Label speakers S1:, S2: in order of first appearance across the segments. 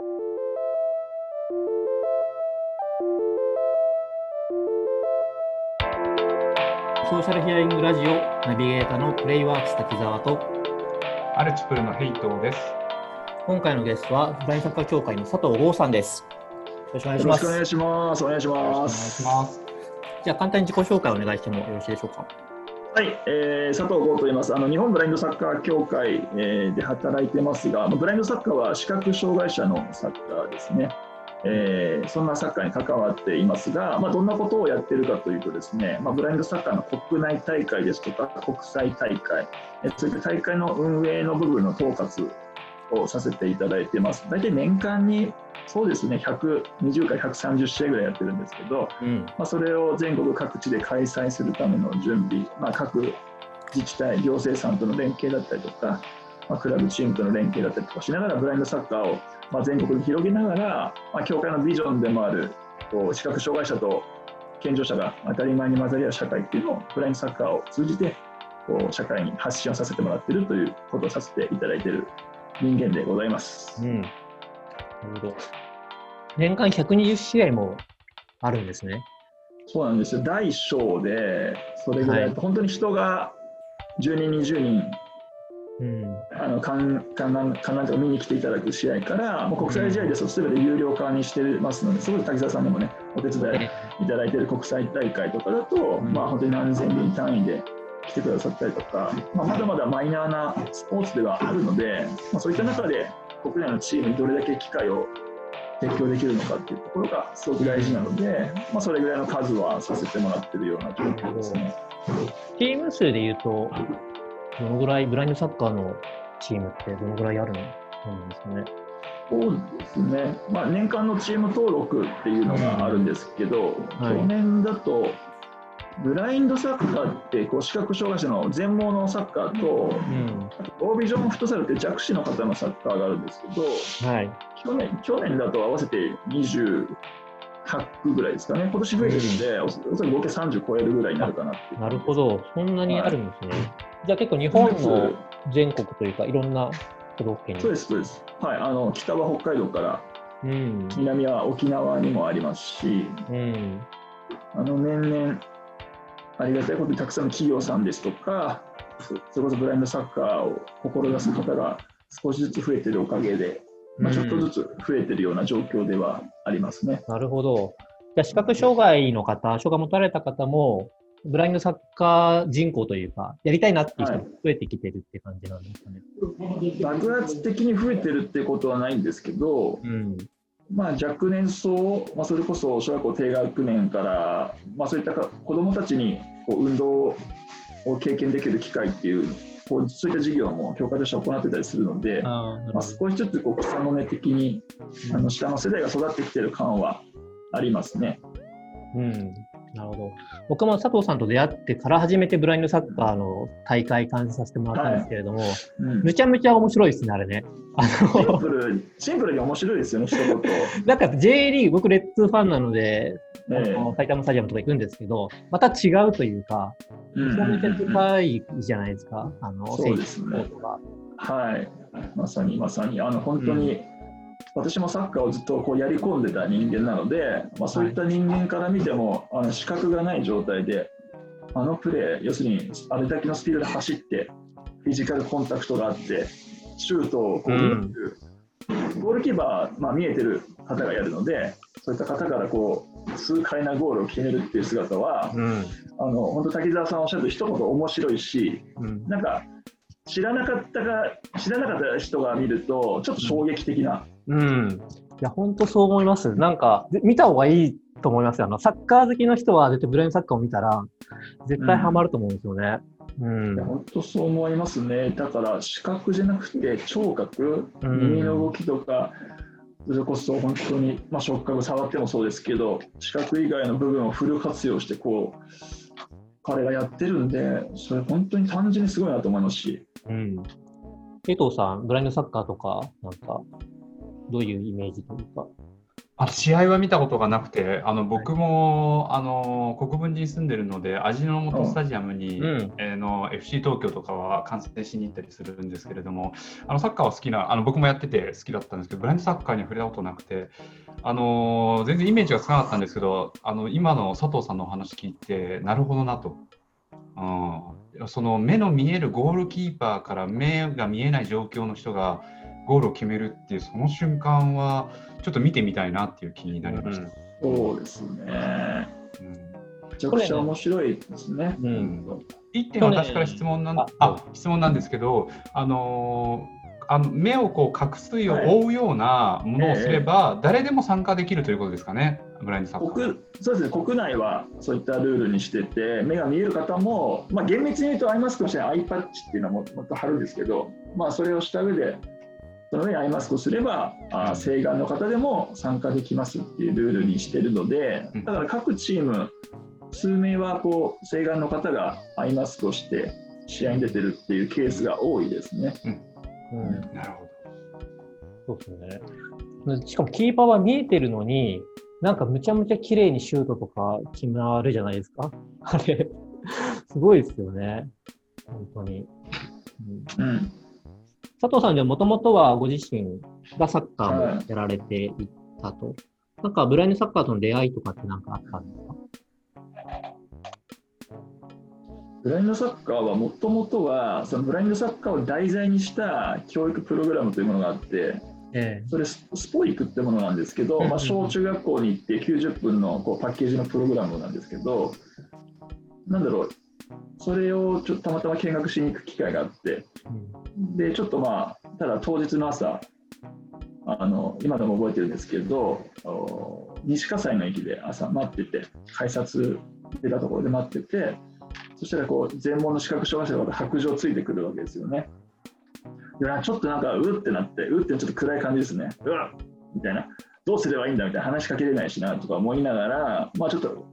S1: ソーシャルヒアリングラジオナビゲーターのプレイワークス滝沢と
S2: アルチプルのヘイトーです。
S1: 今回のゲストはフラインサッカー協会の佐藤剛さんです。よろしくお願いします。
S3: よろしくお願いします。お願いし
S2: お願い
S3: ます。
S2: します。
S1: じゃあ簡単に自己紹介をお願いしてもよろしいでしょうか？
S3: はい、えー、佐藤剛と言います。あの日本ブラインドサッカー協会、えーで働いてますが、ブラインドサッカーは視覚障害者のサッカーですね。えーそんなサッカーに関わっていますが、まあ、どんなことをやってるかというとですね、まあ、ブラインドサッカーの国内大会ですとか国際大会、えそういった大会の運営の部分の統括をさせていただいてます。大体年間にそうですね、120から130試合ぐらいやってるんですけど、
S1: うん。
S3: まあ、それを全国各地で開催するための準備、まあ、各自治体、行政さんとの連携だったりとか、まあ、クラブチームとの連携だったりとかしながら、ブラインドサッカーをまあ全国に広げながら、まあ、協会のビジョンでもあるこう視覚障害者と健常者が当たり前に混ざり合う社会っていうのを、ブラインドサッカーを通じてこう社会に発信をさせてもらっているということをさせていただいている人間でございます。
S1: うん。なるほど。年間120試合もあるんですね。
S3: そうなんですよ大小でそれぐらい、
S1: はい
S3: 本当に人が10人、20人
S1: うん。
S3: あの観観覧とか見に来ていただく試合から、もう国際試合ですとすべて有料化にしてますので、そこで滝沢さんでもね、お手伝いいただいている国際大会とかだと、
S1: ん
S3: まあ、本当に何千人単位で来てくださったりとか、まあ、まだまだマイナーなスポーツではあるので、まあ、そういった中で国内のチームにどれだけ機会を提供できるのかっていうところがすごく大事なので、まあ、それぐらいの数はさせてもらってるような状況ですね。
S1: チーム数で言うと、どのぐらい、ブラインドサッカーのチームってどのぐらいあるのなんですかね？
S3: そうですね、まあ、年間のチーム登録っていうのがあるんですけど、
S1: はい
S3: 去年だと、ブラインドサッカーってこう視覚障害者の全盲のサッカーと、
S1: うん。
S3: あとオービジョンフットサルって弱視の方のサッカーがあるんですけど、
S1: はい。
S3: 去年去年だと合わせて28区ぐらいですかね、今年増えてるんで、おそおそらく合計30超えるぐらいになるかなっていう
S1: なるほど。そんなにあるんですね。じゃあ結構日本の全国というか、いろんな都道府県に。
S3: そうです、そうです。はい、あの北は北海道から
S1: うん。
S3: 南は沖縄にもありますし、
S1: うん。
S3: あの年々ありがたいことにたくさんの企業さんですとか、そそれこそブラインドサッカーを志す方が少しずつ増えてるおかげで、まあ、ちょっとずつ増えてるような状況ではありますね。
S1: なるほど。じゃあ視覚障害の方、障害を持たれた方も、ブラインドサッカー人口というか、やりたいなっていう人が増えてきてるって感じなんですかね。
S3: 爆発的に増えてるってことはないんですけど、
S1: うん。
S3: まあ、若年層、まあ、それこそ小学校低学年から、まあ、そういったか子どもたちにこう運動を経験できる機会っていう、こうそういった事業も教会としては行ってたりするので、まあ。少しずつこう草の根的にあの下の世代が育ってきてる感はありますね。
S1: うん。なるほど。僕も佐藤さんと出会ってから初めてブラインドサッカーの大会観戦させてもらったんですけれども、
S3: うん
S1: むちゃむちゃ面白いですね、あれね。あ
S3: シン
S1: の、
S3: プルシンプルに面白いですよね、一言。
S1: なんか J リーグ、僕レッツファンなので、埼玉スタジアムとか行くんですけど、また違うというか、
S3: うん
S1: めちゃめちゃ深いじゃないですか、あの、
S3: そうですね。はい、まさにまさに、あの本当に、私もサッカーをずっとこうやり込んでた人間なので、まあ、そういった人間から見ても、あの視覚がない状態で、あのプレー、要するにあれだけのスピードで走って、フィジカルコンタクトがあって、シュートをこう、
S1: うん
S3: ゴールキーパー、まあ、見えてる方がやるので、そういった方からこう痛快なゴールを決めるっていう姿は、
S1: うん。
S3: あの本当、滝沢さんおっしゃると一言面白いし、
S1: うん。
S3: なんか知らなかったが知らなかった人が見ると、ちょっと衝撃的な、
S1: うん。いや、本当そう思います。なんか、で見た方がいいと思いますよ。あの、サッカー好きの人は絶対ブラインドサッカーを見たら、絶対ハマると思うんですよね。うん。
S3: いや本当そう思いますね、だから視覚じゃなくて聴覚、
S1: うん
S3: 耳の動きとか、それこそ本当に、まあ、触覚触ってもそうですけど、視覚以外の部分をフル活用してこう、彼がやってるんで、それ本当に単純にすごいなと思いますし、
S1: うん。江藤さん、ブラインドサッカーとか、なんか、どういうイメージというか。
S2: あ試合は見たことがなくて、あの僕も、あの国分寺に住んでるので、味の素スタジアムに、
S1: うん
S2: えーの FC 東京とかは観戦しに行ったりするんですけれども、あのサッカーは好きな、あの僕もやってて好きだったんですけど、ブラインドサッカーには触れたことなくて、あの全然イメージがつかなかったんですけど、あの今の佐藤さんのお話聞いて、なるほどなと。うん、その目の見えるゴールキーパーから目が見えない状況の人がゴールを決めるっていうその瞬間はちょっと見てみたいなっていう気になりました。
S3: そうですね。
S2: うん
S3: めちゃくちゃ面白いですね。
S1: うん
S2: うん一点私から質問なん
S1: あ
S2: あ質問なんですけど、あのーあの目をこう隠すよう
S3: はい
S2: 覆うようなものをすれば、誰でも参加できるということですかね、ブラインドサッカー。
S3: 国そうですね国内はそういったルールにしてて、目が見える方も、まあ、厳密に言うとアイマスクをしてアイパッチっていうのはももっと貼るんですけど、まあ、それをした上で、その上にアイマスクをすれば、あ請願の方でも参加できますっていうルールにしてるので
S2: うん、
S3: だから各チーム、数名はこう請願の方がアイマスクをして試合に出てるっていうケースが多いですね。
S1: うん
S2: なるほど。
S1: そうですね。しかもキーパーは見えてるのに、なんかむちゃむちゃ綺麗にシュートとか決まるじゃないですか。あれ、すごいですよね。本当に。うん
S3: うん
S1: 佐藤さんでもともとはご自身がサッカーもやられていたと。なんかブラインドサッカーとの出会いとかってなんかあったんですか？
S3: ブラインドサッカーはもともとはそのブラインドサッカーを題材にした教育プログラムというものがあって
S1: え
S3: それススポイクってものなんですけど、まあ、小中学校に行って90分のこうパッケージのプログラムなんですけどなんだろうそれをちょっとたまたま見学しに行く機会があって。でちょっとまあただ当日の朝あの今でも覚えてるんですけどお西葛西の駅で朝待ってて改札出たところで待っててそしたらこう全盲の視覚障害者の方白状ついてくるわけですよね。でなちょっとなんかうってなってうってちょっと暗い感じですね。うわっ！みたいな。どうすればいいんだ？みたいな。話しかけれないしなとか思いながらまあちょっと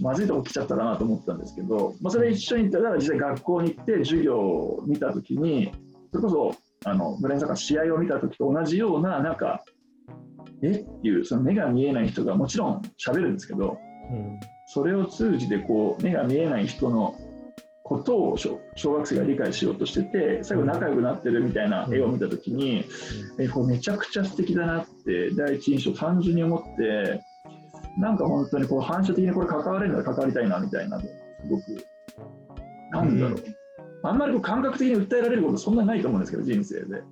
S3: まずいとこ来ちゃったかなと思ったんですけど、まあ、それ一緒にだから実際学校に行って授業を見たときにそれこそあのブレインサッカー試合を見たときと同じようななんかえ？っていうその目が見えない人がもちろん喋るんですけど
S1: うん
S3: それを通じてこう目が見えない人のことを小小学生が理解しようとしてて最後仲良くなってるみたいな絵を見たときに、えこれめちゃくちゃ素敵だなって第一印象単純に思ってなんか本当にこう反射的にこれ関われるなら関わりたいなみたいなすごくなんだろう、あんまりこう感覚的に訴えられることそんなにないと思うんですけど人生で。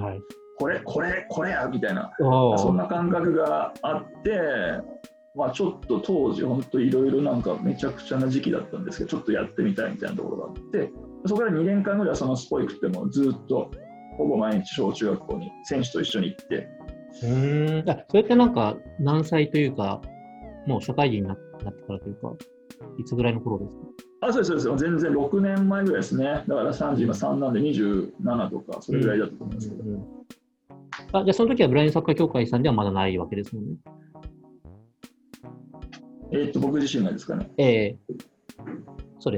S1: はい。
S3: これこれこれやみたいな。そんな感覚があって、まあ、ちょっと当時、本当いろいろなんかめちゃくちゃな時期だったんですけど、ちょっとやってみたいみたいなところがあって、そこから2年間ぐらいはそのスポイクってもうずっと、ほぼ毎日小中学校に選手と一緒に行って、
S1: うーん。あ、それってなんか何歳というか、もう社会人にななってからというか、いつぐらいの頃ですか？
S3: あそうです、そうです、全然6年前ぐらいですね、だから30、今3なんで27とか、それぐらいだったと思いますけど、
S1: うんあじゃあその時はブラインドサッカー協会さんではまだないわけですもんね。
S3: えーっと僕自身がですかね。
S1: ええ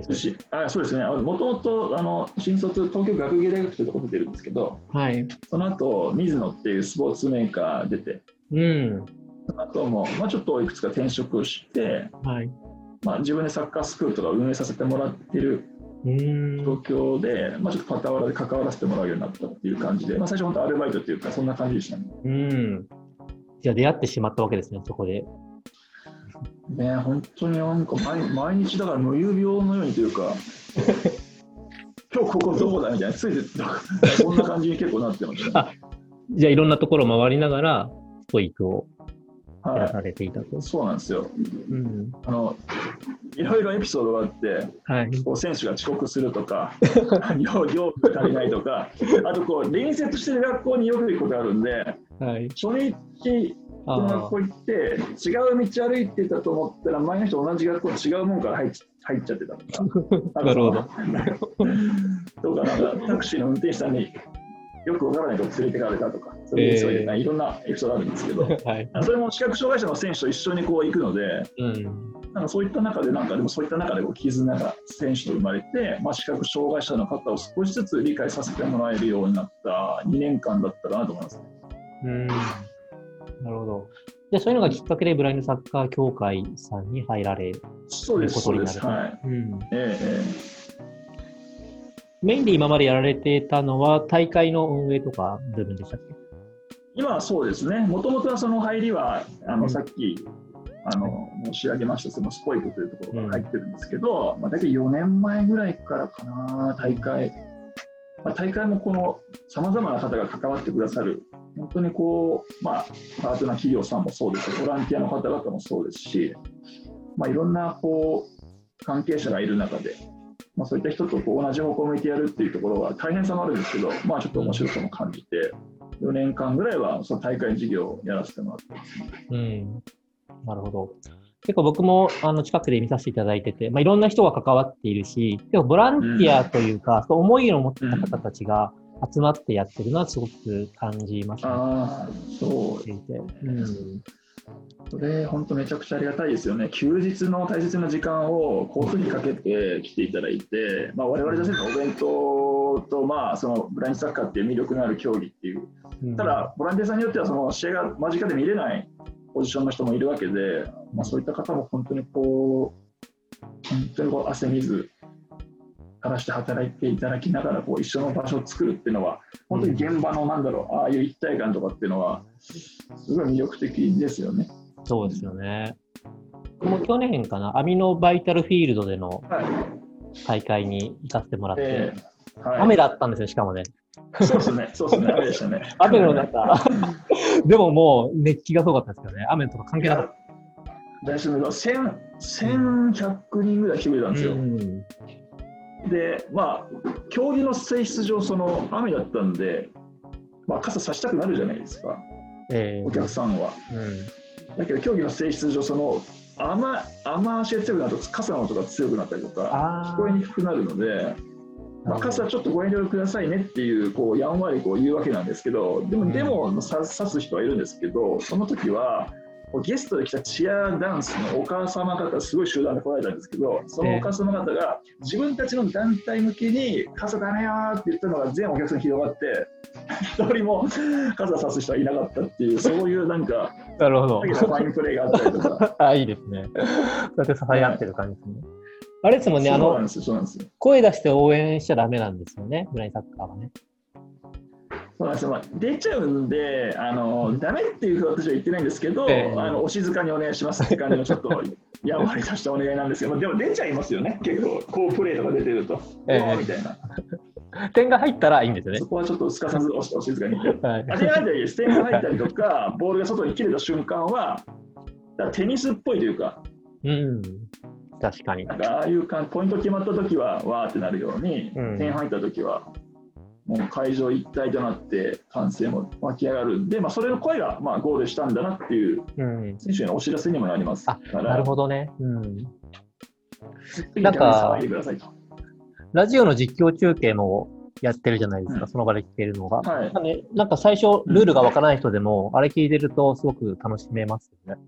S1: そうです
S3: あそうですね、もともとあの新卒、東京学芸大学というところ出てるんですけど、
S1: はい。
S3: その後ミズノっていうスポーツメーカー出て、
S1: うん。
S3: あとも、まあ、ちょっといくつか転職をして、
S1: はい。
S3: まあ、自分でサッカースクールとか運営させてもらってる。状況で、まあ、ちょっと傍らで関わらせてもらうようになったっていう感じで、まあ、最初本当アルバイトっていうか、そんな感じでしたね。
S1: うん。じゃあ出会ってしまったわけですね、そこで。
S3: ね本当になんか毎毎日だから無遊病のようにというか、今日ここどこだみたいな、ついてた、そんな感じに結構なってました、
S1: あじゃあいろんなところを回りながら、ストイックをやられていたと。
S3: い。そうなんですよ。
S1: うん。
S3: あのいろいろエピソードがあって、
S1: はい。
S3: こう選手が遅刻するとか、業業務が足りないとか、あとこう隣接してる学校によく行くことがあるんで、
S1: はい。
S3: 初日、学
S1: あ
S3: 校行って、違う道歩いてたと思ったら、前の人同じ学校違うもんから入っ入っちゃってたとか。
S1: あ。なるほど。
S3: とか、なんかタクシーの運転手さんによくわからないとこ連れてかれたとか、そういうそういいろんなエピソードあるんですけど、
S1: はい。
S3: それも視覚障害者の選手と一緒にこう行くので、
S1: うん。
S3: なんかそういった中で、なんかでもそういった中でこう絆が選手と生まれて、まあ、視覚障害者の方を少しずつ理解させてもらえるようになった2年間だったかなと思います。
S1: うん。なるほど。でそういうのがきっかけでブラインドサッカー協会さんに入られる
S3: そうです、
S1: ことになる。
S3: そうです。はい。
S1: うん、
S3: ええ
S1: メインで今までやられてたのは大会の運営とか部分でしたっけ？
S3: 今はそうですね、もともとはその入りは、あ
S1: うん。
S3: のさっきあの申し上げました、そのスポイクというところが入ってるんですけど、まあ、大体4年前ぐらいからかな、大会、まあ、大会もこのさまざまな方が関わってくださる、本当にこう、まあ、パートナー企業さんもそうですし、ボランティアの方々もそうですし、まあ、いろんなこう関係者がいる中で、まあ、そういった人とこう同じ方向を向いてやるっていうところは大変さもあるんですけど、まあ、ちょっと面白さも感じて、4年間ぐらいはその大会事業をやらせてもらってます、
S1: うん。なるほど。結構僕もあの近くで見させていただいてて、まあ、いろんな人が関わっているし、結構ボランティアというか、そう思いを持った方たちが集まってやってるのはすごく感じましたね。
S3: ああ、そう
S1: 聞いてうん。
S3: それ、本当めちゃくちゃありがたいですよね。休日の大切な時間を交通費かけて来ていただいて、まあ、我々女性のお弁当と、まあ、そのブラインドサッカーっていう魅力のある競技っていう、
S1: うん
S3: ただ、ボランティアさんによってはその試合が間近で見れないポジションの人もいるわけで、まあ、そういった方も本当にこう、本当にこう汗水垂らして働いていただきながらこう一緒の場所を作るっていうのは、本当に現場のなんだろう、ああいう一体感とかっていうのは、すごい魅力的ですよね。
S1: そうですよね。もう去年かな、アミノバイタルフィールドでの
S3: はい
S1: 大会に行かせてもらって、
S3: ええはい、
S1: 雨だったんですよ、しかもね。
S3: そうですね、そうですね、雨でしたね。
S1: 雨の中、でももう熱気がすごかったですけどね、雨とか関係なかった。
S3: 大丈夫1000 1100人ぐらい来てくれたんですよ。
S1: うん。
S3: で、まあ、競技の性質上、その雨だったんで、まあ、傘さしたくなるじゃないですか、
S1: え
S3: お客さんは。
S1: うん。
S3: だけど、競技の性質上、その雨雨足が強くなると、傘の音が強くなったりとか、
S1: あ
S3: 聞こえにくくなるので、まあ、傘ちょっとご遠慮くださいねっていう、こうやんわりこう言うわけなんですけど、で
S1: うん。
S3: も、でも、さ刺す人はいるんですけど、その時は、ゲストで来たチアダンスのお母様方、すごい集団で来られたんですけど、そのお母様方が自分たちの団体向けに傘だめよーって言ったのが全お客さんに広がって、一人も傘さす人はいなかったっていう、そういうなんか、
S1: なるほど
S3: フ。ァインプレーがあったりとか。
S1: あ、いいですね。そうやって支え合ってる感じですね。あれですもんね、あの、
S3: そうなんですよ、そうなんですよ。
S1: 声出して応援しちゃダメなんですよね、ブライサッカーはね。
S3: そうなんですよ、まあ、出ちゃうんで、あのダメっていうふうに私は言ってないんですけど、
S1: ええ
S3: あのお静かにお願いしますって感じのちょっとやんわりとしたお願いなんですけど、でも出ちゃいますよね、結構、こうプレーとか出てると、
S1: え
S3: ーみたいな、
S1: 点が入ったらいいんですよね
S3: そ。こはちょっとすかさずお お静かに。
S1: はい。
S3: あれなんで、ステンが入ったりとか、ボールが外に切れた瞬間は、テニスっぽいというか、
S1: うん。確かに
S3: な。んかああいう感ポイント決まったときは、わーってなるように、
S1: うん
S3: 点入ったときは、もう会場一体となって、歓声も湧き上がるんで、まあ、それの声が、まあ、ゴールしたんだなっていう、
S1: うん。
S3: 選手へのお知らせにもなります
S1: あ
S3: から、
S1: なるほどね。うん。なんか。ラジオの実況中継もやってるじゃないですか、
S3: うん
S1: その場で聞けるのが。
S3: はい
S1: なんかね、なんか最初、ルールがわからない人でも、あれ聞いてるとすごく楽しめますよね。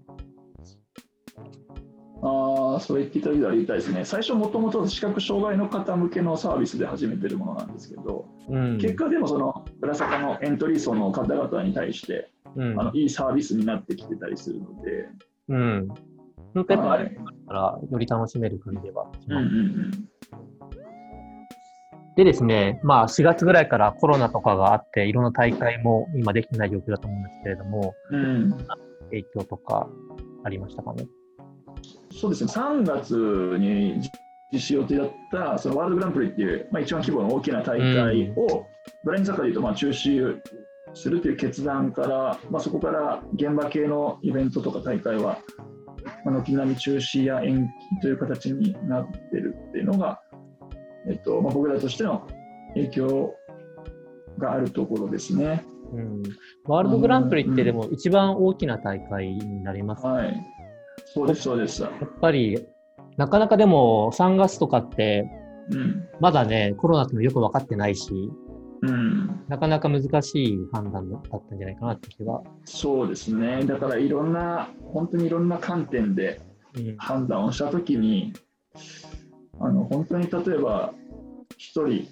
S3: ああ、そう言っていただいたらありがたいですね。最初、もともと視覚障害の方向けのサービスで始めてるものなんですけど、
S1: うん。
S3: 結果でもその、ぶらさかのエントリー層の方々に対して、
S1: うん
S3: あのいいサービスになってきてたりするので、
S1: うん。本当やっぱあれ
S3: はい
S1: から、より楽しめる感じはし
S3: うん
S1: ます。
S3: うんうん
S1: でですね、まあ4月ぐらいからコロナとかがあって、いろんな大会も今できてない状況だと思うんですけれども、
S3: うん
S1: 影響とかありましたかね？
S3: そうですね、3月に実施予定だったそのワールドグランプリっていう、まあ、一番規模の大きな大会を、ブラインドサッカーでいうとまあ中止するという決断から、まあ、そこから現場系のイベントとか大会は、まあ、軒並み中止や延期という形になってるっていうのが、えっとまあ、僕らとしての影響があるところですね。
S1: うん。ワールドグランプリってでも一番大きな大会になります。
S3: はい、そうです、そうです。
S1: やっぱり、なかなかでも3月とかって、
S3: うん
S1: まだね、コロナってのよく分かってないし、
S3: うん
S1: なかなか難しい判断だったんじゃないかなって気は。
S3: そうですね、だからいろんな、本当にいろんな観点で
S1: うん。
S3: 判断をしたときに、あの本当に例えば、1人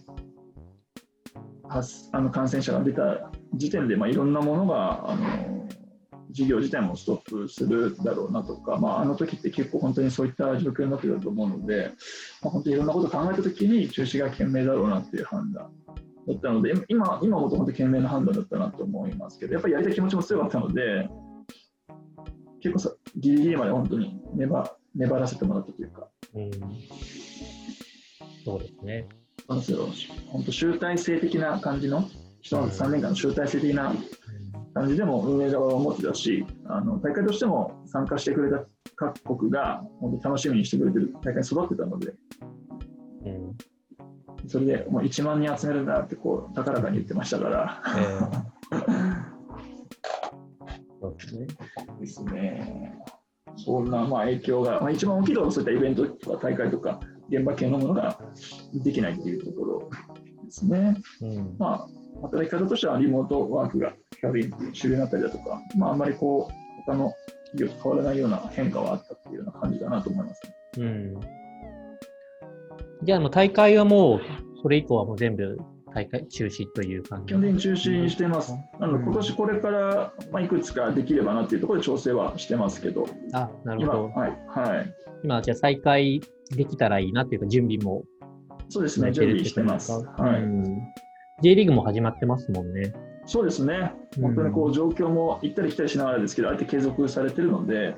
S3: 発あの感染者が出た時点で、まあ、いろんなものがあの事業自体もストップするだろうなとか、まあ、あの時って結構本当にそういった状況になってたと思うので、まあ、本当にいろんなことを考えた時に中止が賢明だろうなっていう判断だったので、今今もと本当賢明な判断だったなと思いますけど、やっぱりやりたい気持ちも強かったので、結構さギリギリまで本当に粘粘らせてもらったというか。
S1: うん、そうですね。
S3: なんですよ本当集大成的な感じの、ひとまず3年間の集大成的な感じでも運営側は思ってたし、あの大会としても参加してくれた各国が本当楽しみにしてくれてる大会に育ってたので、
S1: うん
S3: それでもう1万人集めるんだってこう高らかに言ってましたから。
S1: えーそうですね。
S3: ですね。そんなまあ影響が、まあ、一番大きいのはそういったイベントとか大会とか現場系のものができないっていうところですね。
S1: うん
S3: まあ、働き方としてはリモートワークが比較的主流になったりだとか、まあ、あんまりこう他の企業と変わらないような変化はあったっていうような感じかなと思います、ね。
S1: うん。じゃあ大会はもう、それ以降はもう全部大会中止という感じ
S3: 基本的に中止にしています。なので今年これから、まあ、いくつかできればなっていうところで調整はしてますけど、
S1: あ、なる
S3: 今、
S1: ほど。
S3: はい、はい。
S1: 今、じゃあ再開できたらいいなっていうか、準備も
S3: そうですね、準備してます。はい。
S1: うん。J リーグも始まってますもんね。
S3: そうですね、本当にこう状況も行ったり来たりしながらですけど、あえて継続されてるので、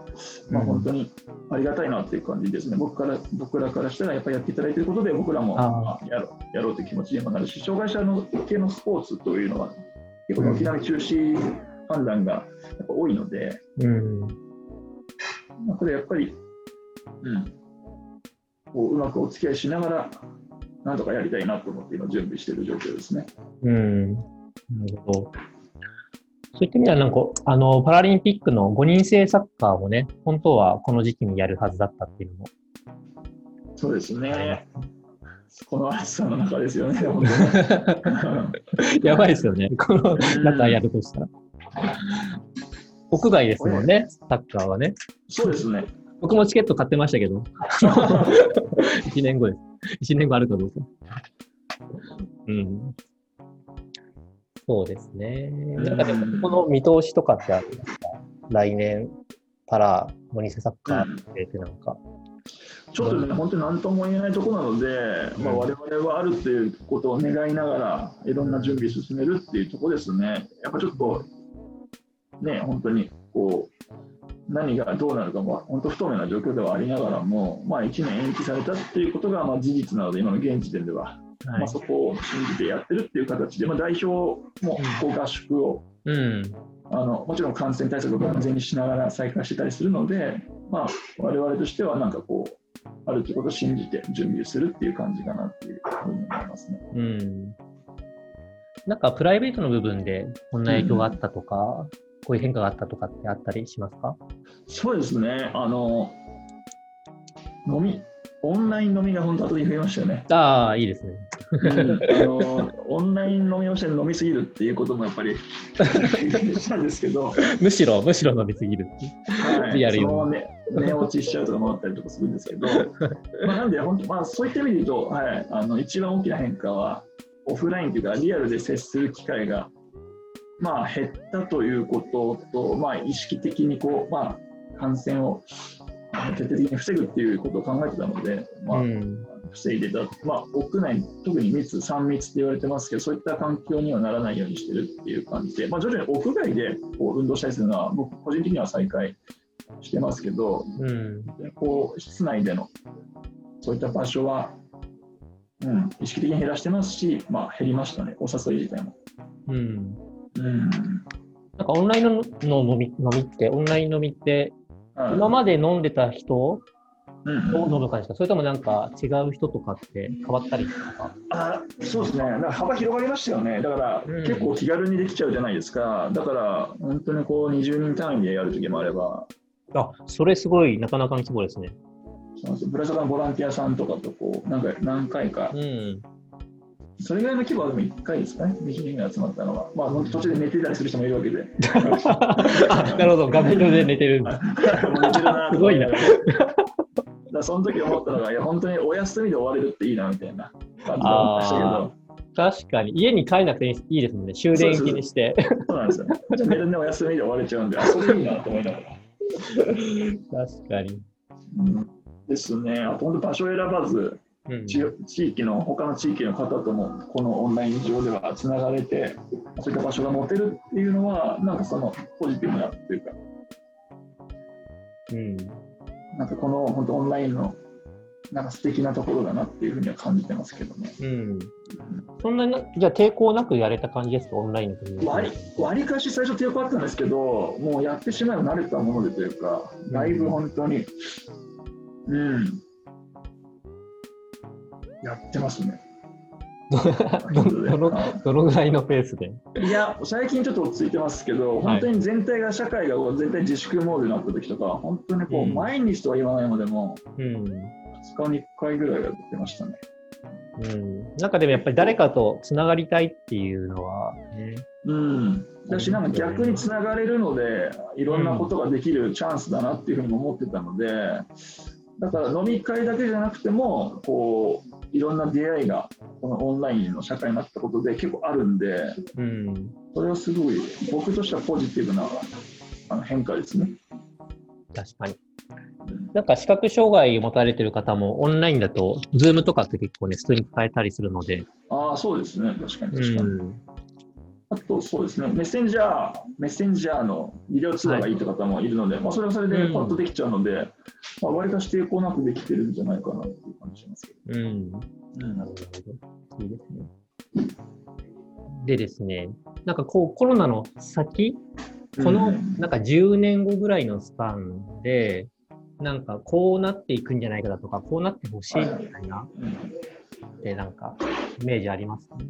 S3: まあ、
S1: うん。
S3: 本当にありがたいなっていう感じですね、僕から僕らからしたら、やっぱりやっていただいていることで、僕らもやろうやろうという気持ちにもなるし、障害者の系のスポーツというのは、結構軒並み中止判断がやっぱ多いので、
S1: うん。
S3: まあ、これやっぱり、うん、こううまくお付き合いしながら、なんとかやりたいなと思って、今、準備している状況ですね。
S1: うん。なるほど。そういった意味では、なんか、あの、パラリンピックの5人制サッカーもね、本当はこの時期にやるはずだったっていうのも。
S3: そうですね。この暑さの中ですよね。
S1: やばいですよね。この中やるとしたら。屋外ですもんね、サッカーはね。
S3: そうですね。
S1: 僕もチケット買ってましたけど。1年後です。1年後あるかどうか。うん。そうですね。なんかでも、この見通しとかってあるんですか？来年、パラ、モニセサッカーってなんか。
S3: ちょっとね、本当に何とも言えないところなので、まあ、我々はあるっていうことを願いながら、いろんな準備進めるっていうところですね。やっぱちょっと、ね、本当にこう、何がどうなるかも本当不透明な状況ではありながらも、まあ、1年延期されたっていうことがまあ事実なので、今の現時点では、
S1: はい
S3: まあ、そこを信じてやってるっていう形で、まあ、代表もこう合宿を
S1: うん。
S3: あのもちろん感染対策を完全にしながら再開してたりするので、まあ、我々としてはなんかこう、あるということを信じて準備するっていう感じかなっていうふうに思いますね。
S1: うん。なんか、プライベートの部分でこんな影響があったとか、こういう変化があったとかってあったりしますか？
S3: そうですね、あの飲み、オンライン飲みが本当、後に増えましたよね。
S1: ああ、いいですね。
S3: うん。あのオンライン飲みをして飲みすぎるっていうこともやっぱりしたんですけど、
S1: むしろ、むしろ伸びすぎる。
S3: はい、
S1: リアルよ
S3: そのね、寝落ちしちゃうとかもあったりとかするんですけど、まあ、なんで本当、まあ、そういった意味で言うと、はい、あの一番大きな変化は、オフラインというか、リアルで接する機会が、まあ、減ったということと、まあ、意識的にこう、まあ、感染を徹底的に防ぐっていうことを考えてたので、まあ
S1: うん。
S3: 防いでた、まあ、屋内、特に密、3密って言われてますけど、そういった環境にはならないようにしてるっていう感じで、まあ、徐々に屋外でこう運動したりするのは、僕、個人的には再開してますけど、
S1: うん。
S3: こう室内でのそういった場所は、うん、意識的に減らしてますし、まあ、減りましたね、お誘い自体も。
S1: うん。
S3: うん。
S1: なんかオンラインのの飲み飲みって、オンライン飲みって、
S3: はい
S1: 今まで飲んでた人
S3: うん。
S1: を飲む感じですかそれともなんか違う人とかって変わったりとか？
S3: あそうですね、だから幅広がりましたよね、だから、
S1: うん。
S3: 結構気軽にできちゃうじゃないですか、だから本当にこう20人単位でやるときもあれば、
S1: あ、それすごい、なかなかの規模ですね。
S3: そのブラジルのボランティアさんとかとこうなんか何回か
S1: う、ん。
S3: それぐらいの規模はでも1回ですかね、20人が集まったのは、まあ、途中で寝てたりする人もいるわけで。
S1: あ、なるほど、画面上で寝てるんだ。すごいな
S3: だその時思ったのが、いや、本当にお休みで終われるっていいなみたいな感じでしたけ
S1: あ
S3: ど、
S1: 確かに。家に帰らなくていいですもんね。終電気にして。
S3: そうなんですよね。じゃあ寝るのお休みで終われちゃうんで、あそれいいなと思いながら。
S1: 確かに。
S3: うんですね。あと本当場所選ばず、
S1: うん、
S3: 地地域の他の地域の方ともこのオンライン上ではつながれてそういった場所が持てるっていうのはなんかそのポジティブなっていうか
S1: うん。
S3: なんかこの本当オンラインのなんか素敵なところだなっていうふうには感じてますけどね。
S1: うん。そんなにな、じゃあ抵抗なくやれた感じですか、オンラインの。
S3: 割り割りかし最初抵抗あったんですけどもうやってしまえば慣れたものでというかだいぶ本当にうんやってますね。
S1: どどのどのぐらいのペースで？
S3: いや、最近ちょっと落ち着いてますけど、
S1: はい
S3: 本当に全体が、社会がこう全体自粛モードになった時とか、本当にこう、
S1: うん
S3: 毎日とは言わないのでも、
S1: うん。
S3: 2日に1回ぐらいやってましたね。
S1: うん。なんかでもやっぱり誰かとつながりたいっていうのは、ね、
S3: うん。だし、なんか逆につながれるので、いろんなことができるチャンスだなっていうふうにも思ってたので、だから飲み会だけじゃなくても、こう、いろんな出会いが、このオンラインの社会になったことで結構あるんで、
S1: うん。
S3: それはすごい、僕としてはポジティブなあの変化ですね。
S1: 確かに。なんか視覚障害を持たれてる方もオンラインだと、ズームとかって結構ね、普通に使えたりするので、
S3: ああ、そうですね。確かに確かに。
S1: うん。
S3: あと、そうですね、メッセンジャー、メッセンジャーのビデオ通話がいいって方もいるので、まあ、それはそれでパッとできちゃうので、まあ、割かし抵抗なくできてるんじゃないかなっていう感じしますけ
S1: うん。
S3: ど。
S1: なるほど。いいですね。でですね、なんかこうコロナの先、この
S3: うん
S1: なんか10年後ぐらいのスパンで、なんかこうなっていくんじゃないかだとか、こうなってほしいみたいな、
S3: うん
S1: でなんかイメージありますか？ね。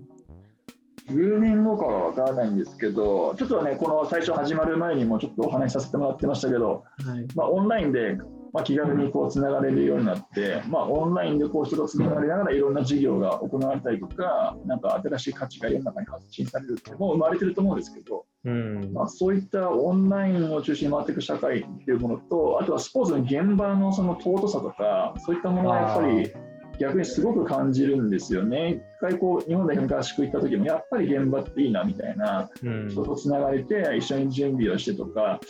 S3: 10年後かは分からないんですけど、ちょっとね、この最初始まる前にもちょっとお話しさせてもらってましたけど、
S1: はい。
S3: まあ、オンラインで、まあ、気軽にこうつながれるようになって、まあ、オンラインでこう人とつながりながらいろんな事業が行われたりとか、なんか新しい価値が世の中に発信されるって、もう生まれてると思うんですけど、
S1: うん。
S3: まあ、そういったオンラインを中心に回っていく社会っていうものと、あとはスポーツの現場のその尊さとか、そういったものはやっぱり逆にすごく感じるんですよね。一回こう日本代表に合宿行った時も、やっぱり現場っていいなみたいな、
S1: うん
S3: 人とつながれて、一緒に準備をしてとか、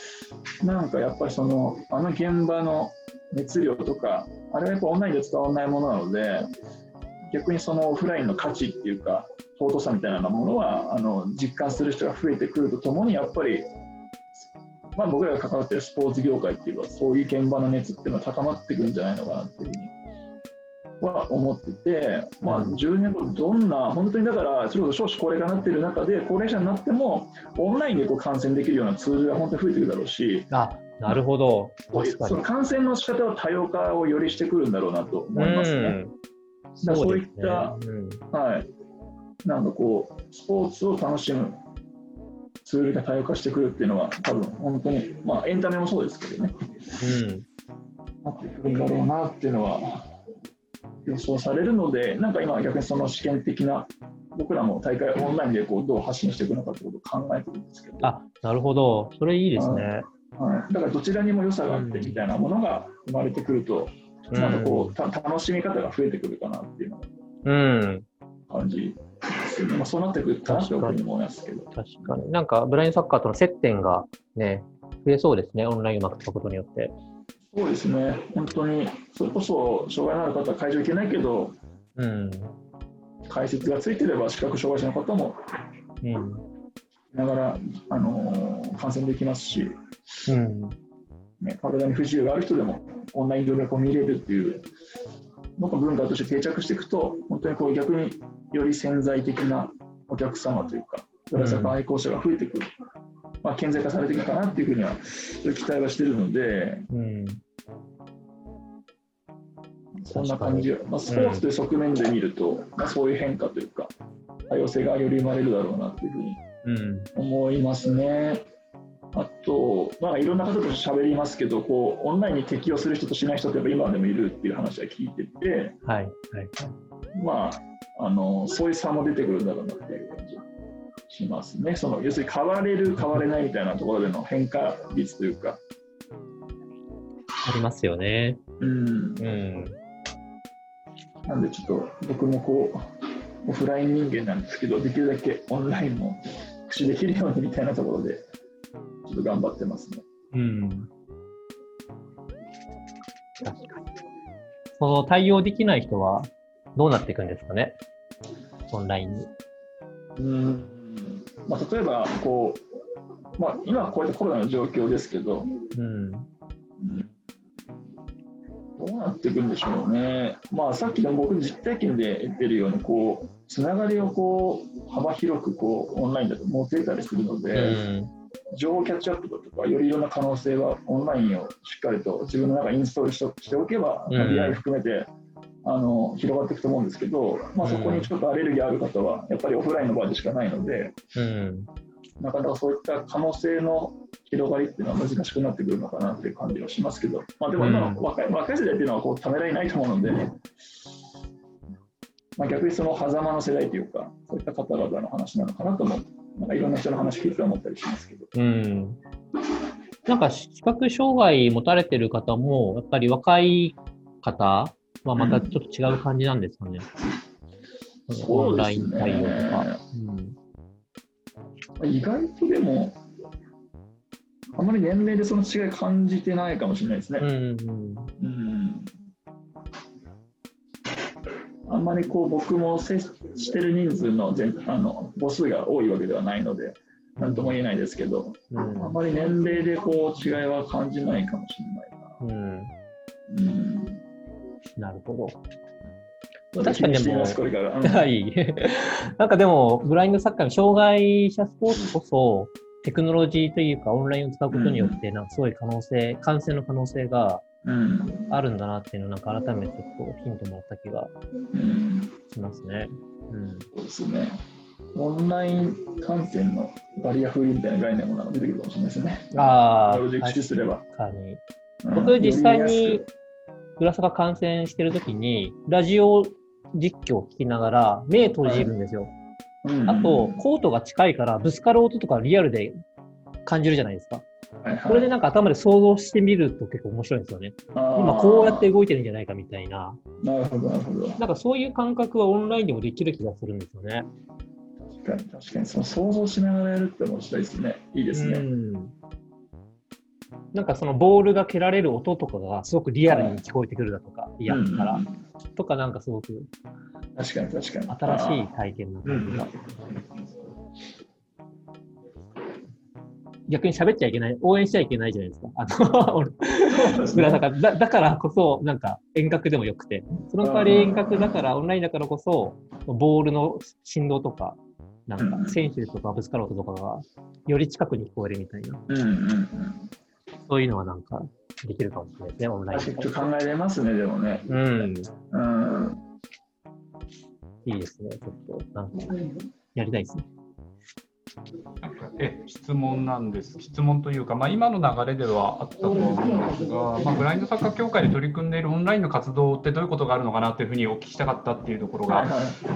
S3: なんかやっぱりその、あの現場の熱量とか、あれはやっぱオンラインで使わないものなので、逆にそのオフラインの価値っていうか、尊さみたいなものはあの実感する人が増えてくるとともに、やっぱり、まあ、僕らが関わっているスポーツ業界っていうか、そういう現場の熱っていうのは高まってくるんじゃないのかなっていうふうには思ってて、まあ、10年後、どんな、本当にだから、ちょっと少子高齢化になっている中で、高齢者になっても、オンラインでこう観戦できるようなツールが本当に増えてくるだろうし、
S1: あ、なるほど。
S3: その。観戦の仕方は多様化をよりしてくるんだろうなと思いますね。
S1: うん。
S3: だそういっ
S1: ですね
S3: た
S1: うん
S3: はい。なんかこう、スポーツを楽しむツールが多様化してくるっていうのは、多分本当に、まあエンタメもそうですけどね、
S1: うん。
S3: なってくるんだろうなっていうのは予想されるので、なんか今逆にその試験的な、僕らも大会オンラインでこうどう発信していくのかってことを考えてるんですけど、
S1: あ、なるほど。それいいですね。
S3: はい、だからどちらにも良さがあってみたいなものが生まれてくると、
S1: うん
S3: なんかこうた楽しみ方が増えてくるかなっていうの
S1: うん。
S3: が感じですね。まあ、そうなってくるかなと思いますけど。
S1: 確かに。なんか、ブラインドサッカーとの接点がね、増えそうですね。オンラインうまく使うことによって。
S3: そうですね、本当に、それこそ障害のある方は会場行けないけど、
S1: うん。
S3: 解説がついてれば視覚障害者の方も
S1: うん。
S3: ながら、あのー観戦できますし、
S1: うん。
S3: ね、体に不自由がある人でもオンライン上でこう見れるっていうのが文化として定着していくと、本当にこう逆により潜在的なお客様というか、プラス愛好者が増えてくる、まあ、顕在化されていくかなっていうふうには、期待はしてるので、
S1: うん。
S3: そんな感じ、まあ、スポーツという側面で見ると、まあ、そういう変化というか、多様性がより生まれるだろうなというふうに
S1: うん。
S3: 思いますね。あと、まあ、いろんな方と喋りますけどこう、オンラインに適用する人としない人ってやっぱ今でもいるっていう話は聞いてて、
S1: はい。はい。
S3: まあ、あのそういう差も出てくるんだろうなっていう感じがしますね。その要するに変われる、変われないみたいなところでの変化率というか、
S1: ありますよね。
S3: うん、
S1: うん。
S3: なんでちょっと僕もこう、オフライン人間なんですけど、できるだけオンラインも駆使できるようにみたいなところで、ちょっと頑張ってますね。
S1: うん。確かに。その対応できない人はどうなっていくんですかね？オンラインに。
S3: うんまあ、例えばこう、まあ、今はこうやってコロナの状況ですけど、
S1: うん。
S3: うんどうなっていくんでしょうね。まあ、さっきの僕の実体験で言ってるように、こう、つながりをこう、幅広くこう、オンラインだと持てたりするので、
S1: うん。
S3: 情報キャッチアップだとか、よりいろんな可能性はオンラインをしっかりと自分の中にインストールしておけば、
S1: うん
S3: BI 含めてあの広がっていくと思うんですけど、まあ、そこにちょっとアレルギーある方は、やっぱりオフラインの場でしかないので、
S1: うん。
S3: なかなかそういった可能性の広がりっていうのは難しくなってくるのかなっていう感じはしますけど、まあ、でも今の若い,、若い世代っていうのはこうためらいないと思うので、まあ、逆にその狭間の世代というか、そういった方々の話なのかなとも、なんかいろんな人の話聞いて思ったりしますけど。
S1: うん。なんか視覚障害持たれてる方も、やっぱり若い方はまたちょっと違う感じなんですかね。オンライン対応とか。
S3: 意外とでも、あまり年齢でその違い感じてないかもしれないですね。
S1: うん。うん。
S3: うんあんまりこう僕も接してる人数の全あの母数が多いわけではないので、なんとも言えないですけど、
S1: うん
S3: あんまり年齢でこう違いは感じないかもしれないな。
S1: うん。
S3: うん、
S1: なるほど。確かにでもはい。なんかでも、ブラインドサッカーの障害者スポーツこそ、テクノロジーというか、オンラインを使うことによって、なんかすごい可能性、感染の可能性が
S3: うん
S1: あるんだなっていうのを、なんか改めてちょっとヒントもらった気が
S3: うん
S1: しますね。うん。
S3: そうですね。オンライン観戦のバリアフリーみたいな概念もなんか出てくるかもしれないですね。
S1: ああ、
S3: テクノロジー駆使すれば。
S1: 確かに。
S3: うん
S1: 僕実際に
S3: やす
S1: グラサが観戦してるときに、ラジオ実況を聞きながら、目閉じるんですよ。
S3: くうん
S1: あと、コートが近いから、ぶつかる音とかリアルで感じるじゃないですか。
S3: はいはい
S1: これでなんか頭で想像してみると結構面白いんですよね。今こうやって動いてるんじゃないかみたいな。
S3: なるほど、なるほど。
S1: なんかそういう感覚はオンラインでもできる気がするんですよね。
S3: 確かに、確かに、その想像しながらやるって面白いですね。いいですね。
S1: うん。なんかそのボールが蹴られる音とかがすごくリアルに聞こえてくるだとか、いや
S3: うん
S1: から、とかなんかすごく
S3: 確かに、確かに。
S1: 新しい体験な感じが。逆に喋っちゃいけない、応援しちゃいけないじゃないですか。あの、
S3: ね
S1: だからだだからこそ、なんか遠隔でもよくて、その代わり遠隔だから、オンラインだからこそ、ボールの振動とか、なんか選手とかぶつかる音とかが、より近くに聞こえるみたいな、
S3: うんうんうん。
S1: そういうのはなんかできるかもしれないですね、オンライン
S3: ちょっと
S1: で。
S3: 考えれますね、でもね。
S1: うん、
S3: うん。
S1: いいですね、ちょっと、なんか、やりたいですね。
S2: なんかえ質問なんです。質問というか、まあ、今の流れではあったと思うんですが、まあ、ブラインドサッカー協会で取り組んでいるオンラインの活動ってどういうことがあるのかなというふうにお聞きしたかったっていうところが。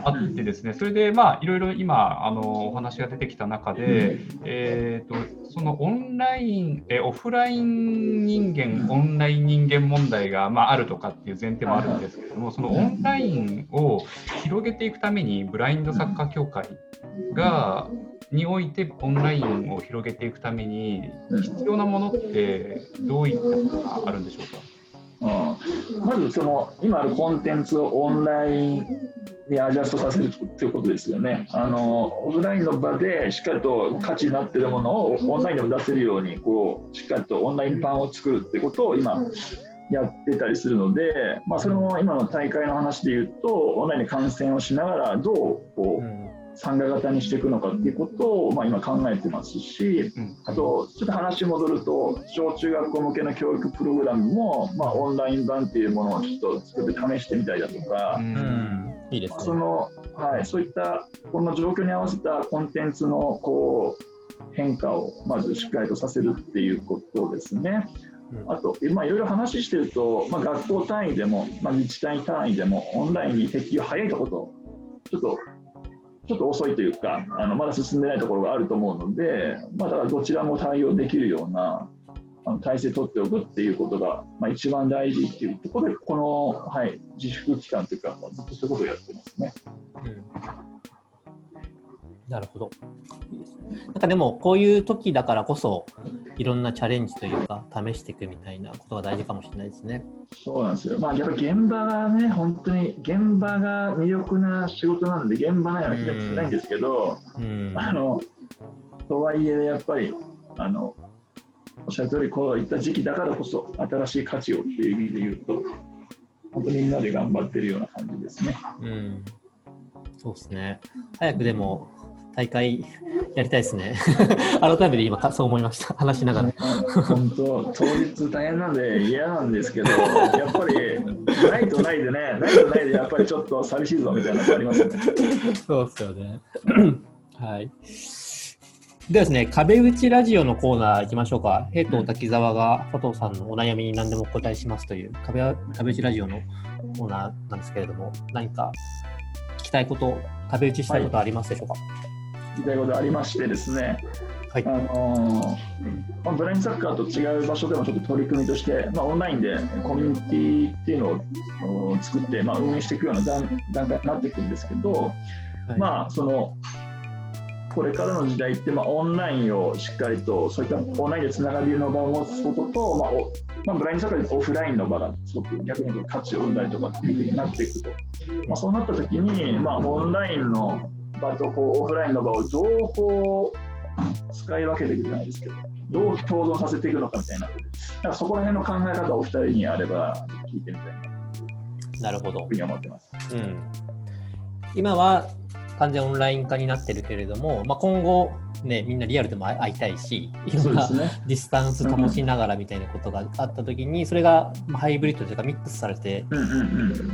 S2: あってですね、それでまあいろいろ今あのお話が出てきた中で、えー、とそのオンラインえオフライン人間オンライン人間問題がまああるとかっていう前提もあるんですけれども、そのオンラインを広げていくためにブラインドサッカー協会がにおいてオンラインを広げていくために必要なものってどういったことがあるんでしょうか？
S3: うんまずその今あるコンテンツをオンラインにアジャストさせるということですよね。あのオフラインの場でしっかりと価値になっているものをオンラインでも出せるようにこうしっかりとオンライン版を作るってことを今やってたりするので、まあ、それも今の大会の話でいうとオンラインで観戦をしながらどうこう参加型にしていくのかっていうことをまあ今考えてますし、
S2: うん
S3: あと、ちょっと話戻ると、小中学校向けの教育プログラムも、まあ、オンライン版っていうものをちょっと作って試してみたりだとか
S1: いいですね。
S3: そのはい、そういったこの状況に合わせたコンテンツのこう変化をまずしっかりとさせるっていうことですね。
S1: うん
S3: あと、まあ、いろいろ話してると、まあ、学校単位でも、まあ、自治体単位でも、オンラインに適用早いところと、ちょっと、ちょっと遅いというか、あのまだ進んでないところがあると思うので、まあ、だどちらも対応できるようなあの体制を取っておくっていうことが、まあ、一番大事っていうところで、この、はい、自粛期間というか、まあ、ずっとそういうことをやってますね。
S1: うんなるほど。なんかでも、こういう時だからこそ、いろんなチャレンジというか、試していくみたいなことが大事かもしれないですね。
S3: そうなんですよ。まあ、やっぱり現場がね、本当に現場が魅力な仕事なんで、現場ないは気が少ないんですけど、うん、あのとはいえ、やっぱり、あのおっしゃる通り、こういった時期だからこそ、新しい価値をっていう意味で言うと、本当にみんなで頑張ってるような感じですね。
S1: うんそうですね。早くでも大会やりたいですね。改めて今、そう思いました。話しながら。
S3: 本当、当日大変なんで嫌なんですけど、やっぱり、ないとないでね、ないとないで、やっぱりちょっと寂しいぞみたいなのありますよね。
S1: そうですよね。はい。ではですね、壁打ちラジオのコーナー行きましょうか。平東滝沢が佐藤さんのお悩みに何でもお答えしますという壁壁打ちラジオのコーナーなんですけれども、何か聞きたいこと、壁打ちしたいことありますでしょうか、はい
S3: 聞きたいことありましてですね、はい、あのまあ、ブラインドサッカーと違う場所でもちょっと取り組みとして、まあ、オンラインでコミュニティっていうのを作って、まあ、運営していくような段段階になっていくんですけど、はい、まあそのこれからの時代って、まあ、オンラインをしっかりとそういったオンラインでつながりの場を持つことと、まあまあ、ブラインドサッカーでオフラインの場がすごく逆に価値を生んだりとかっていうふうになっていくと、まあ、そうなった時に、まあ、オンラインの場とこうオフラインの場をどうこう使い分けていくじゃないですけど、どう共存させていくのかみたいな、なんかそこら辺の考え方をお二人にあれば聞いてみたい
S1: な。なるほど。
S3: ふうに思ってます。
S1: うん、今は完全オンライン化になってるけれども、まあ、今後、ね、みんなリアルでも会いたいし、いろんなディスタンス保ちながらみたいなことがあったときに、それがハイブリッドというかミックスされて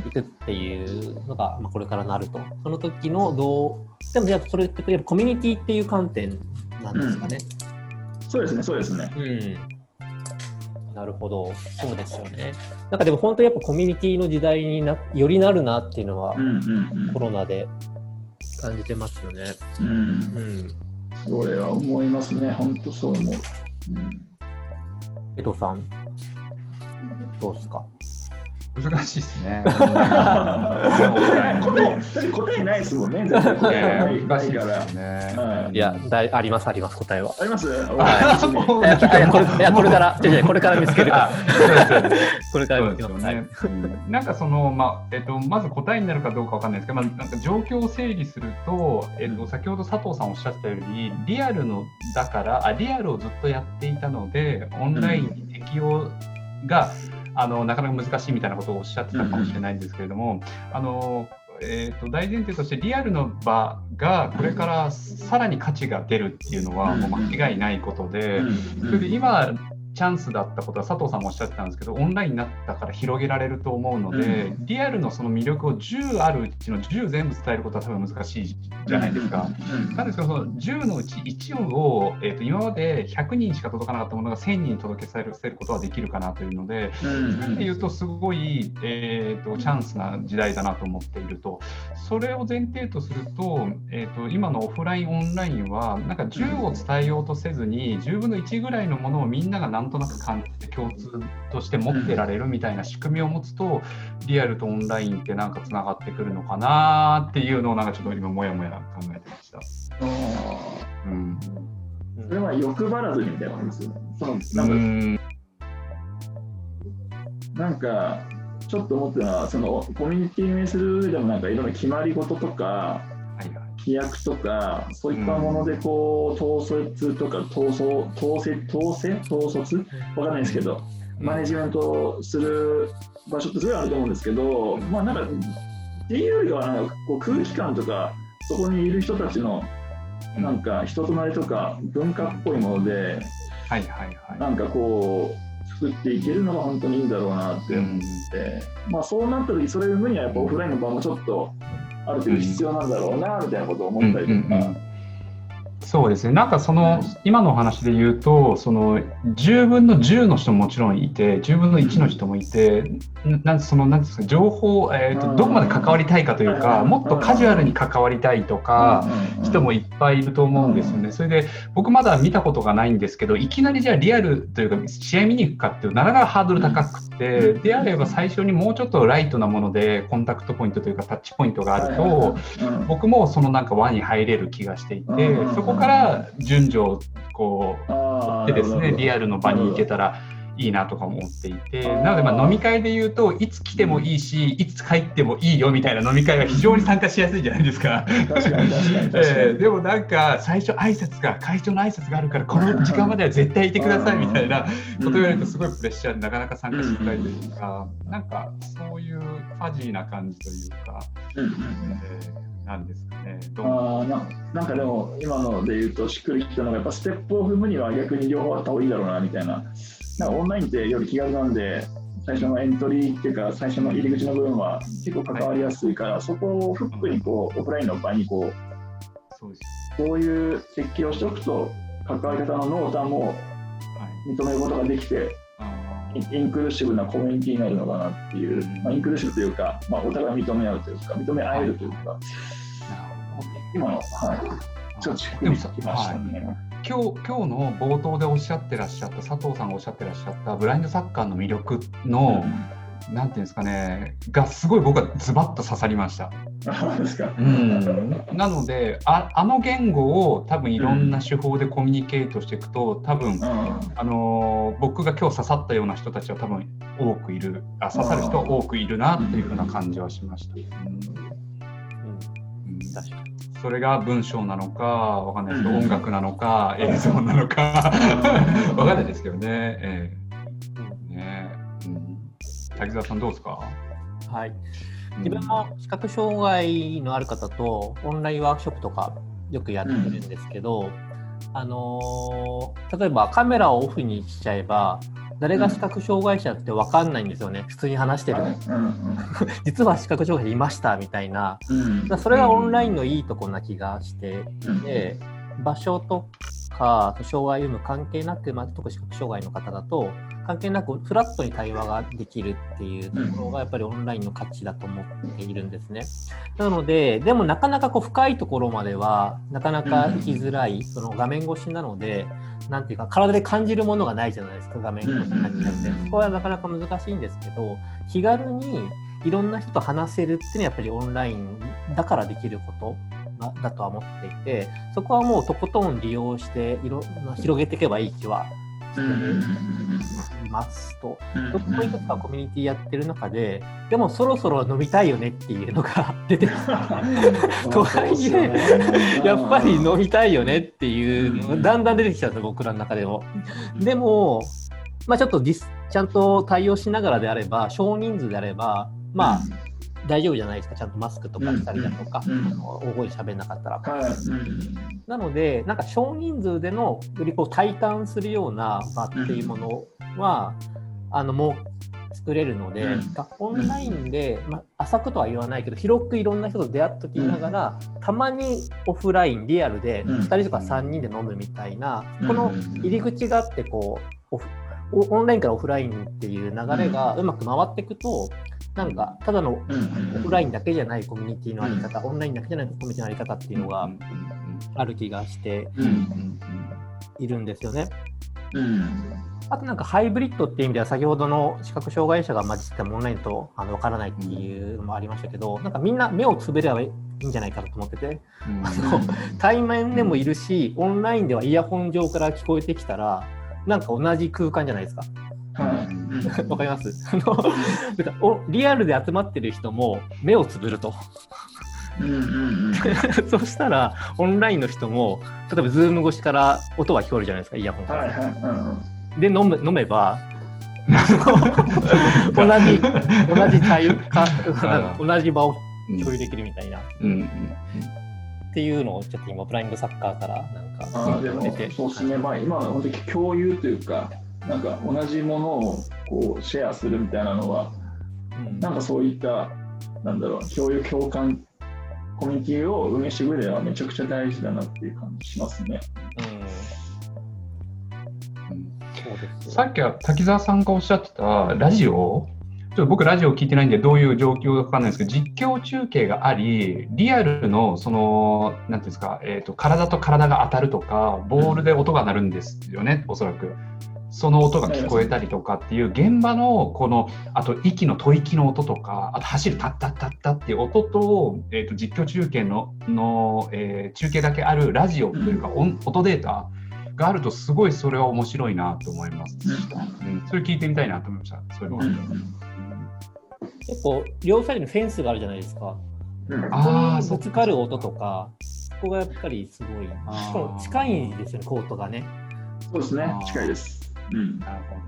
S1: いくっていうのが、まあ、これからなると。その時のどう、でもじゃあそれってやっぱコミュニティっていう観点なんですかね。
S3: うん、そうですね、そうですね。
S1: うんなるほど、そうですよね。なんかでも本当にやっぱコミュニティの時代になよりなるなっていうのは、コロナで感じてますよね。うん。う
S3: ん、それは思いますね。本当そう思う。うん、
S1: 江戸さん、どうですか？
S2: 難しいですね。答
S3: え答えないですもんね。
S2: 難しいですね。
S1: いやだありますあります答えは。
S3: あります？
S1: はい。いやこれからこれから見つける。これから見つけ
S2: る。なんかそのまあえっとまず答えになるかどうかわかんないですけど、まあなんか状況を整理するとえっと先ほど佐藤さんおっしゃったようにリアルのだからあリアルをずっとやっていたのでオンラインに適用があのなかなか難しいみたいなことをおっしゃってたかもしれないんですけれども、あのえーと、大前提としてリアルの場がこれからさらに価値が出るっていうのはもう間違いないことで、それで今チャンスだったことは佐藤さんもおっしゃってたんですけどオンラインになったから広げられると思うので、うん、リアルのその魅力を10あるうちの10全部伝えることは多分難しいじゃないですか。うん、なんですけどその10のうち1を、えーと、今まで100人しか届かなかったものが1000人に届けさせることはできるかなというので、うん、で言うとすごい、えーと、チャンスな時代だなと思っていると。それを前提とすると,、えーと、と今のオフラインオンラインはなんか10を伝えようとせずに10分の1ぐらいのものをみんながなんとなく感じて共通として持ってられるみたいな仕組みを持つと、リアルとオンラインってなんかつながってくるのかなっていうのをなんかちょっと今もやもや考えてました。
S3: うん、それは欲張らずにみたいな感じですよね。そのなんかなんかちょっと思ってるのはそのコミュニティ運営する上でもなんかいろんな決まり事とか規約とか、そういったものでこう、統率とか統率、統制、統制、統率わかんないですけど、マネジメントする場所ってすごいあると思うんですけど、まあなんか、っていうよりはなんかこう空気感とか、そこにいる人たちのなんか人となりとか文化っぽいもので、
S2: はいはいはい、
S3: なんかこう作っていけるのが本当にいいんだろうなって思って、まあそうなった時それを生むにはやっぱオフラインの場もちょっとある程度必要なんだろうなみたいなことを思ったりとか、
S2: そうですね、なんかその、今のお話で言うと、その10分の10の人ももちろんいて、10分の1の人もいて、なんそのなんですか情報、えーと、どこまで関わりたいかというか、もっとカジュアルに関わりたいとか、人もいっぱいいると思うんですよね。それで、僕まだ見たことがないんですけど、いきなりじゃあリアルというか、試合見に行くかっていう、なかなかハードル高くて、であれば最初にもうちょっとライトなもので、コンタクトポイントというか、タッチポイントがあると、僕もそのなんか輪に入れる気がしていて、そこから順序をこうでですねリアルの場に行けたらいいなとか思っていてなのでまあ飲み会で言うといつ来てもいいしいつ帰ってもいいよみたいな飲み会は非常に参加しやすいじゃないですか。えでもなんか最初挨拶が会長の挨拶があるからこの時間までは絶対いてくださいみたいなこと言われるとすごいプレッシャーでなかなか参加しづらいというかなんかそういうファジーな感じというか。えーなんですかね。
S3: あななんかでも、今ので言うと、しっくりきたのが、やっぱステップを踏むには逆に両方あった方がいいだろうなみたいな。なんかオンラインってより気軽なんで、最初のエントリーっていうか、最初の入り口の部分は結構関わりやすいから、はい、そこをフックにこう、オフラインの場合にこう、そうです。こういう設計をしておくと、関わり方の濃淡も認めることができて、インクルーシブなコミュニティになるのかなっていう、まあ、インクルーシブというか、まあ、お互い認め合うというか、認め合えるというか、今の、はい、ちょっとしっくりきましたね。
S2: 今日今日の冒頭でおっしゃってらっしゃった佐藤さんがおっしゃってらっしゃったブラインドサッカーの魅力の、うん。なんていうんですかね、がすごい僕はズバッと刺さりました。うん、なのであ、あの言語を多分いろんな手法でコミュニケートしていくと、多分、うん、あの僕が今日刺さったような人たちは多分多くいる、あ刺さる人は多くいるなっていうふうな感じはしました。それが文章なのか、わかんないですけど、音楽なのか、映像なのか、わかんないですけどね。えーねうん。滝沢さんどうですか？
S1: はい。自分も視覚障害のある方とオンラインワークショップとかよくやってるんですけど、うん、あのー、例えばカメラをオフにしちゃえば誰が視覚障害者って分かんないんですよね、普通に話してる、実は視覚障害者いましたみたいな、うん、それがオンラインのいいとこな気がして。いて、場所とか障害有無関係なく、まあ、特に視覚障害の方だと関係なくフラットに対話ができるっていうところがやっぱりオンラインの価値だと思っているんですね。なのででもなかなかこう深いところまではなかなか行きづらいその画面越しなのでなんていうか体で感じるものがないじゃないですか画面越しになっちゃってそこはなかなか難しいんですけど気軽にいろんな人と話せるっていうのはやっぱりオンラインだからできることだとは思っていてそこはもうとことん利用していろ広げていけばいい気はいますと、僕もいくつかコミュニティやってる中で、でもそろそろ飲みたいよねっていうのが 出てきた。とはいえ、やっぱり飲みたいよねっていうのがだんだん出てきたんです僕らの中でも。でも、まあ、ちょっとディスちゃんと対応しながらであれば、少人数であれば、まあ、大丈夫じゃないですか、ちゃんとマスクとかしたりだとか、うん、大声喋んなかったら。なので、なんか少人数でのよりこう体感するような場っていうものは、あのもう作れるので、オンラインで、まあ、浅くとは言わないけど、広くいろんな人と出会っときながら、たまにオフライン、リアルで2人とか3人で飲むみたいな、この入り口があってこう、オンラインからオフラインっていう流れがうまく回っていくと、なんか、ただのオフラインだけじゃないコミュニティのあり方、オンラインだけじゃないコミュニティのあり方っていうのがある気がしているんですよね。あとなんかハイブリッドっていう意味では先ほどの視覚障害者が混じってもオンラインとあの分からないっていうのもありましたけどなんかみんな目をつぶればいいんじゃないかと思ってて、あの対面でもいるしオンラインではイヤホン上から聞こえてきたらなんか同じ空間じゃないですか。わかります？あのおリアルで集まってる人も目をつぶると。そしたらオンラインの人も例えばズーム越しから音は聞こえるじゃないですかイヤホンから。はいはいで飲む飲めば 同じ同じ対か同じ場を共有できるみたいな。っていうのをちょっと今ブラインドサッカーからなんか
S3: 出てそうですね。まあ今は本当に共有というかなんか同じものをこうシェアするみたいなのは、うん、なんかそういったなんだろう共有共感コミュニティを運営していく上ではめちゃくちゃ大事だなっていう感じしますね。
S1: そうです
S2: さっきは滝沢さんがおっしゃってたラジオ、ちょっと僕ラジオ聞いてないんでどういう状況かわかんないですけど、実況中継があり、リアルのその、なんていうんですか、えっ、と、体と体が当たるとか、ボールで音が鳴るんですよね、おそらく。その音が聞こえたりとかっていう現場のこのあと息の吐息の音とかあと走るタッタッタッタっていう音と,、えー、と実況中継のの、えー中継だけあるラジオというか音音データがあるとすごいそれは面白いなと思います、うん、それ聞いてみたいなと思いました。そういうのは、
S3: うん。
S1: 結構、両サイドにフェンスがあるじゃないですか。
S3: うん。
S2: あ
S1: ぶつかる音とか、そこがやっぱりすごい。しかも近いんですよね、コートがね。
S3: そうですね、近いです。うん。
S2: なるほど。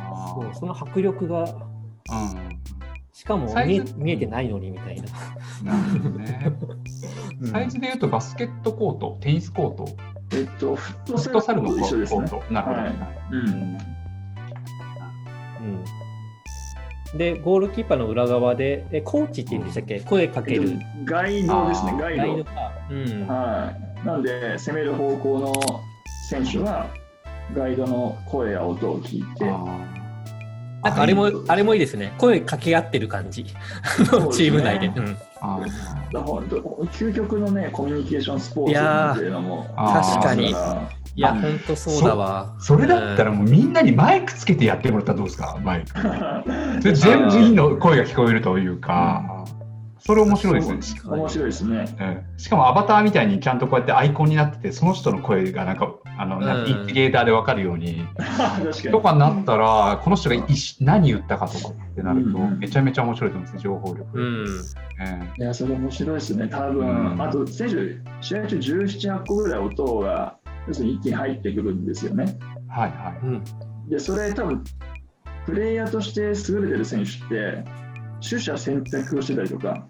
S2: あ
S1: そうその迫力が、
S2: ー
S1: しかも見え見えてないのにみたいな。
S2: うん。なるほどね。サイズでいうとバスケットコートテニスコート
S3: えっと、フット
S2: サルのコ
S3: と一緒ですね。
S2: なるほど、
S3: はいうん
S1: うん、で、ゴールキーパーの裏側で、えコーチって言うんでしたっけ？声かける。
S3: ガイドですね、ガイド。
S1: ガイドか。うん。
S3: はい。なんで、攻める方向の選手は、ガイドの声や音を聞いて、
S2: あ
S1: なんかあれも、あれもいいですね。声かけ合ってる感じ。
S3: ね
S1: チーム内で。うん
S2: ーあー
S3: だから本当究極のね、コミュニケーションスポーツっていうのも、
S1: 確かに
S3: あ
S1: いや、
S2: あ
S1: ほんとそうだわ。
S2: それだったらもうみんなにマイクつけてやってもらったらどうですかマイク。で全員の声が聞こえるというか、それ面白いですね。
S3: 面白いですね。
S2: うんしかもアバターみたいにちゃんとこうやってアイコンになってて、その人の声がなんか、あの、なんか
S1: うん
S2: インティゲーターでわかるように、
S3: 確かに。
S2: とかになったら、この人がいし何言ったかとかってなると、
S3: うん
S2: めちゃめちゃ面白いと思うんですね、情報力。
S1: うん。
S2: え
S3: いや、それ面白いですね。多分、
S2: うん
S3: あと選手、試合中17、8個ぐらい音が、要するに一気に入ってくるんですよね。
S2: えはいはい。
S1: うん。
S3: で、それ多分、プレイヤーとして優れてる選手って、取捨選択をしてたりとか、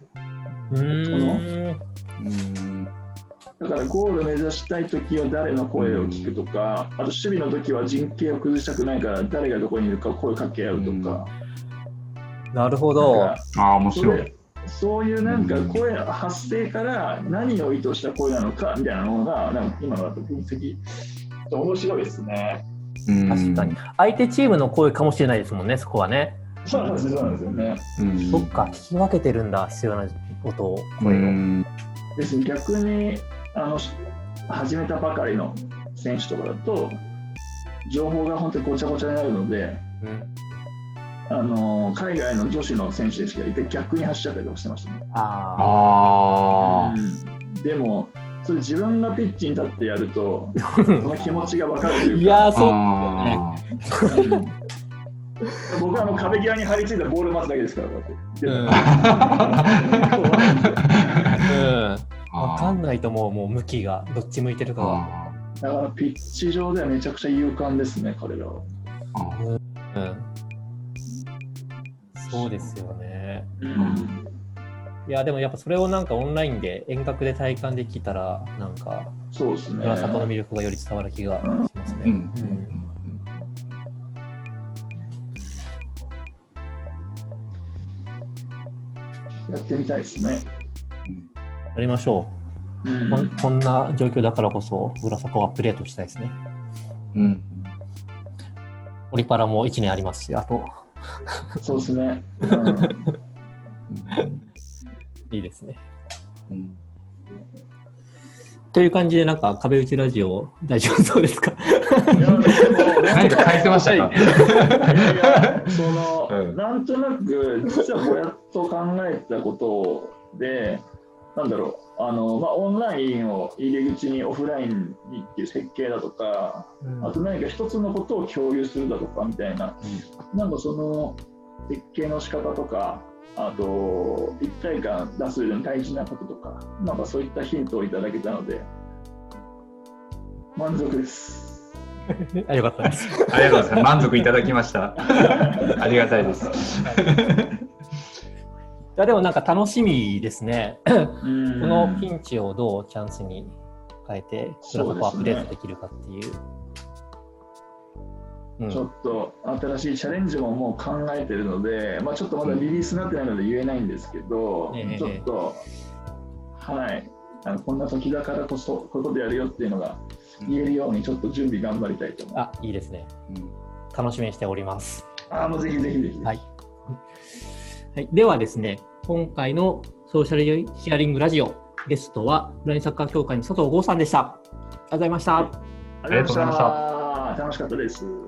S3: だからゴール目指したいときは誰の声を聞くとか、あと守備のときは陣形を崩したくないから誰がどこにいるか声かけ合うとか、
S1: なるほど
S2: ああ、面白い。
S3: そういうなんか声の発声から何を意図した声なのかみたいなのがなんか今のだと分析面白いですね。
S2: うん
S1: 確かに。相手チームの声かもしれないですもんね、そこはね。
S3: そうなんですよそうなんですよね。
S2: うん
S1: そっか、聞き分けてるんだ、必要な音を、
S2: う
S1: 声を。
S2: ん
S3: ですね逆にあの始めたばかりの選手とかだと情報が本当にごちゃごちゃになるので
S1: うん
S3: あの海外の女子の選手でしかいて逆に走っちゃったりとかしてましたね。
S1: あ
S2: あ
S3: うんでもそれ自分がピッチに立ってやると その気持ちが分かると
S1: あ。
S3: いうか
S1: いや。そう。
S2: あ
S3: うん 僕はあの壁際に張り付いたボール待つだけですからこうやって
S1: うん。
S2: ー
S1: わかんないと思う、もう向きが、どっち向いてるかが。
S2: あ
S3: だからピッチ上ではめちゃくちゃ勇敢ですね彼らは。
S1: うん。そうですよね。
S3: うん
S1: いや、でもやっぱそれをなんかオンラインで遠隔で体感できたら、なんか、
S3: そうですね。
S1: 村里の魅力がより伝わる気がしますね。
S2: うん
S1: うん
S3: やってみたいですね。
S1: やりましょ
S3: う
S1: う。こんこんな状況だからこそ、浦坂をアップデートしたいですね。
S2: うん
S1: オリパラも1年ありますし、あと、
S3: そうですね。うん
S1: いいですね。
S2: うん
S1: という感じで、なんか壁打ちラジオ大丈夫そうですか？
S3: いやでも
S2: 何か書いてましたか？
S3: その、
S2: うん
S3: なんとなく実はぼやっと考えたことでなんだろうあの、まあ、オンラインを入り口にオフラインにっていう設計だとか、あと何か一つのことを共有するだとかみたいな、なんかその設計の仕方とかあと一体感出す上での大事なこととかなんかそういったヒントをいただけたので満足です。
S1: あよかったです。
S2: ありがとうございます。満足いただきました。ありがたいです。
S1: いやでもなんか楽しみですね。
S3: こ
S1: このピンチをどうチャンスに変えて、
S3: そうですね
S1: トフォームアップデートできるかっていう。うん
S3: ちょっと新しいチャレンジももう考えてるので、まあ、ちょっとまだリリースになってないので言えないんですけど、
S1: ええ
S3: ちょっとはい、あのこんな時だからこそことでやるよっていうのが言えるようにちょっと準備頑張りたいと思います。
S1: あ、いいですね。
S2: うん
S1: 楽しみにしております。
S3: あーもうぜひぜひぜひ。
S1: はい。はい、ではですね、今回のソーシャルシェアリングラジオ、ゲストは、ブラインドサッカー協会の佐藤剛さんでした。ありがとうございました。
S3: ありがとうございました。楽しかったです。